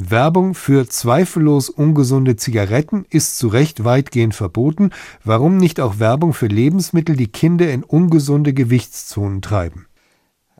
Werbung für zweifellos ungesunde Zigaretten ist zu Recht weitgehend verboten. Warum nicht auch Werbung für Lebensmittel, die Kinder in ungesunde Gewichtszonen treiben?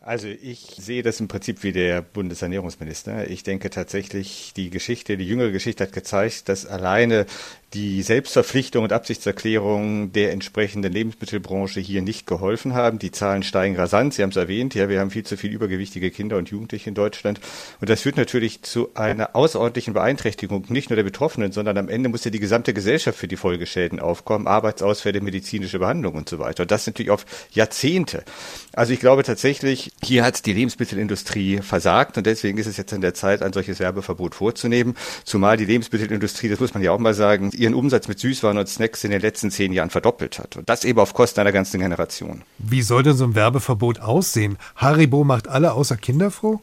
Also ich sehe das im Prinzip wie der Bundesernährungsminister. Ich denke tatsächlich, die Geschichte, die jüngere Geschichte hat gezeigt, dass alleine die Selbstverpflichtung und Absichtserklärung der entsprechenden Lebensmittelbranche hier nicht geholfen haben. Die Zahlen steigen rasant. Sie haben es erwähnt. Ja, wir haben viel zu viel übergewichtige Kinder und Jugendliche in Deutschland. Und das führt natürlich zu einer außerordentlichen Beeinträchtigung, nicht nur der Betroffenen, sondern am Ende muss ja die gesamte Gesellschaft für die Folgeschäden aufkommen. Arbeitsausfälle, medizinische Behandlung und so weiter. Und das natürlich auf Jahrzehnte. Also ich glaube tatsächlich, hier hat die Lebensmittelindustrie versagt. Und deswegen ist es jetzt an der Zeit, ein solches Werbeverbot vorzunehmen. Zumal die Lebensmittelindustrie, das muss man ja auch mal sagen, ihren Umsatz mit Süßwaren und Snacks in den letzten zehn Jahren verdoppelt hat. Und das eben auf Kosten einer ganzen Generation. Wie soll denn so ein Werbeverbot aussehen? Haribo macht alle außer Kinder froh?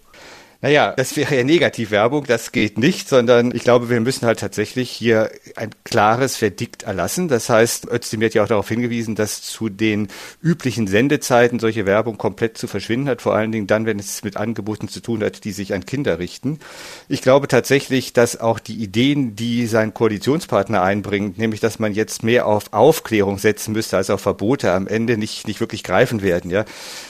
Naja, das wäre ja Negativwerbung, das geht nicht, sondern ich glaube, wir müssen halt tatsächlich hier ein klares Verdikt erlassen. Das heißt, Özdemir hat ja auch darauf hingewiesen, dass zu den üblichen Sendezeiten solche Werbung komplett zu verschwinden hat, vor allen Dingen dann, wenn es mit Angeboten zu tun hat, die sich an Kinder richten. Ich glaube tatsächlich, dass auch die Ideen, die sein Koalitionspartner einbringt, nämlich dass man jetzt mehr auf Aufklärung setzen müsste als auf Verbote, am Ende nicht, nicht wirklich greifen werden. Ja,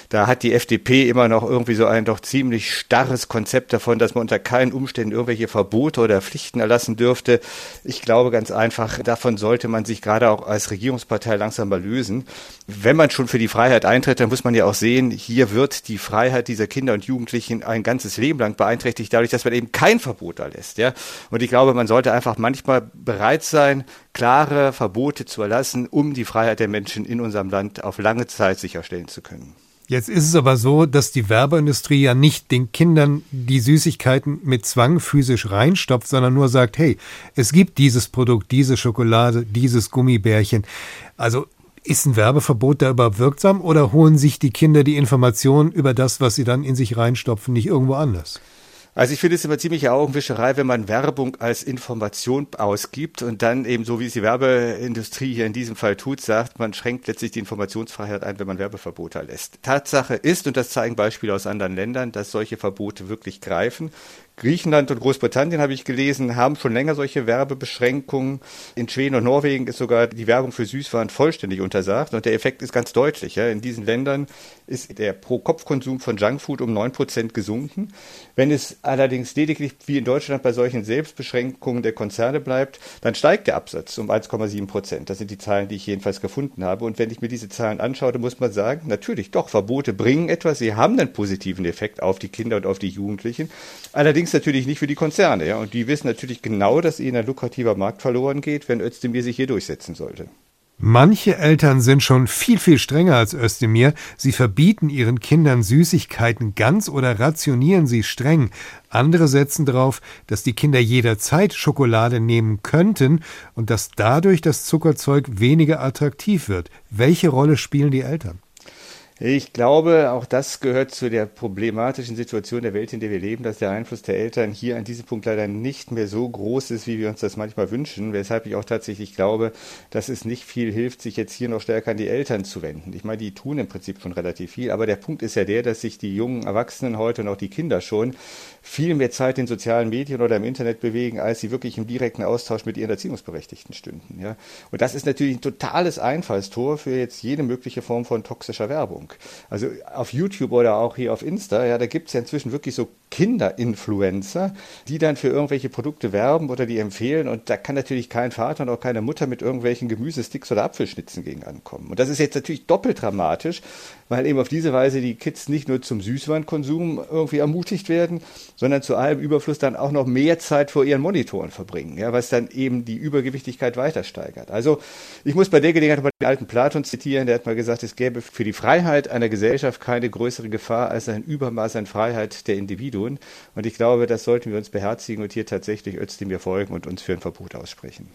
da hat die FDP immer noch irgendwie so ein doch ziemlich starres Konzept Konzept davon, dass man unter keinen Umständen irgendwelche Verbote oder Pflichten erlassen dürfte. Ich glaube ganz einfach, davon sollte man sich gerade auch als Regierungspartei langsam mal lösen. Wenn man schon für die Freiheit eintritt, dann muss man ja auch sehen, hier wird die Freiheit dieser Kinder und Jugendlichen ein ganzes Leben lang beeinträchtigt, dadurch, dass man eben kein Verbot erlässt. Ja? Und ich glaube, man sollte einfach manchmal bereit sein, klare Verbote zu erlassen, um die Freiheit der Menschen in unserem Land auf lange Zeit sicherstellen zu können. Jetzt ist es aber so, dass die Werbeindustrie ja nicht den Kindern die Süßigkeiten mit Zwang physisch reinstopft, sondern nur sagt, hey, es gibt dieses Produkt, diese Schokolade, dieses Gummibärchen. Also ist ein Werbeverbot da überhaupt wirksam oder holen sich die Kinder die Informationen über das, was sie dann in sich reinstopfen, nicht irgendwo anders? Also ich finde es immer ziemlich Augenwischerei, wenn man Werbung als Information ausgibt und dann eben so wie es die Werbeindustrie hier in diesem Fall tut, sagt, man schränkt letztlich die Informationsfreiheit ein, wenn man Werbeverbote erlässt. Tatsache ist, und das zeigen Beispiele aus anderen Ländern, dass solche Verbote wirklich greifen. Griechenland und Großbritannien, habe ich gelesen, haben schon länger solche Werbebeschränkungen. In Schweden und Norwegen ist sogar die Werbung für Süßwaren vollständig untersagt. Und der Effekt ist ganz deutlich. In diesen Ländern ist der Pro-Kopf-Konsum von Junkfood um neun Prozent gesunken. Wenn es allerdings lediglich wie in Deutschland bei solchen Selbstbeschränkungen der Konzerne bleibt, dann steigt der Absatz um 1,7 Prozent. Das sind die Zahlen, die ich jedenfalls gefunden habe. Und wenn ich mir diese Zahlen anschaue, muss man sagen, natürlich doch, Verbote bringen etwas. Sie haben einen positiven Effekt auf die Kinder und auf die Jugendlichen. Allerdings Allerdings natürlich nicht für die Konzerne. Ja? Und die wissen natürlich genau, dass ihnen ein lukrativer Markt verloren geht, wenn Özdemir sich hier durchsetzen sollte. Manche Eltern sind schon viel, viel strenger als Özdemir. Sie verbieten ihren Kindern Süßigkeiten ganz oder rationieren sie streng. Andere setzen darauf, dass die Kinder jederzeit Schokolade nehmen könnten und dass dadurch das Zuckerzeug weniger attraktiv wird. Welche Rolle spielen die Eltern? Ich glaube, auch das gehört zu der problematischen Situation der Welt, in der wir leben, dass der Einfluss der Eltern hier an diesem Punkt leider nicht mehr so groß ist, wie wir uns das manchmal wünschen, weshalb ich auch tatsächlich glaube, dass es nicht viel hilft, sich jetzt hier noch stärker an die Eltern zu wenden. Ich meine, die tun im Prinzip schon relativ viel, aber der Punkt ist ja der, dass sich die jungen Erwachsenen heute und auch die Kinder schon viel mehr Zeit in sozialen Medien oder im Internet bewegen, als sie wirklich im direkten Austausch mit ihren Erziehungsberechtigten stünden. Ja? Und das ist natürlich ein totales Einfallstor für jetzt jede mögliche Form von toxischer Werbung. Werbung. Also auf YouTube oder auch hier auf Insta, ja, da gibt es ja inzwischen wirklich so Kinderinfluencer, die dann für irgendwelche Produkte werben oder die empfehlen. Und da kann natürlich kein Vater und auch keine Mutter mit irgendwelchen Gemüsesticks oder Apfelschnitzen gegen ankommen. Und das ist jetzt natürlich doppelt dramatisch, weil eben auf diese Weise die Kids nicht nur zum Süßwarenkonsum irgendwie ermutigt werden, sondern zu allem Überfluss dann auch noch mehr Zeit vor ihren Monitoren verbringen, ja, was dann eben die Übergewichtigkeit weiter steigert. Also ich muss bei der Gelegenheit mal den alten Platon zitieren, der hat mal gesagt, es gäbe für die Freiheit einer Gesellschaft keine größere Gefahr als ein Übermaß an Freiheit der Individuen. Und ich glaube, das sollten wir uns beherzigen und hier tatsächlich Özdemir folgen und uns für ein Verbot aussprechen.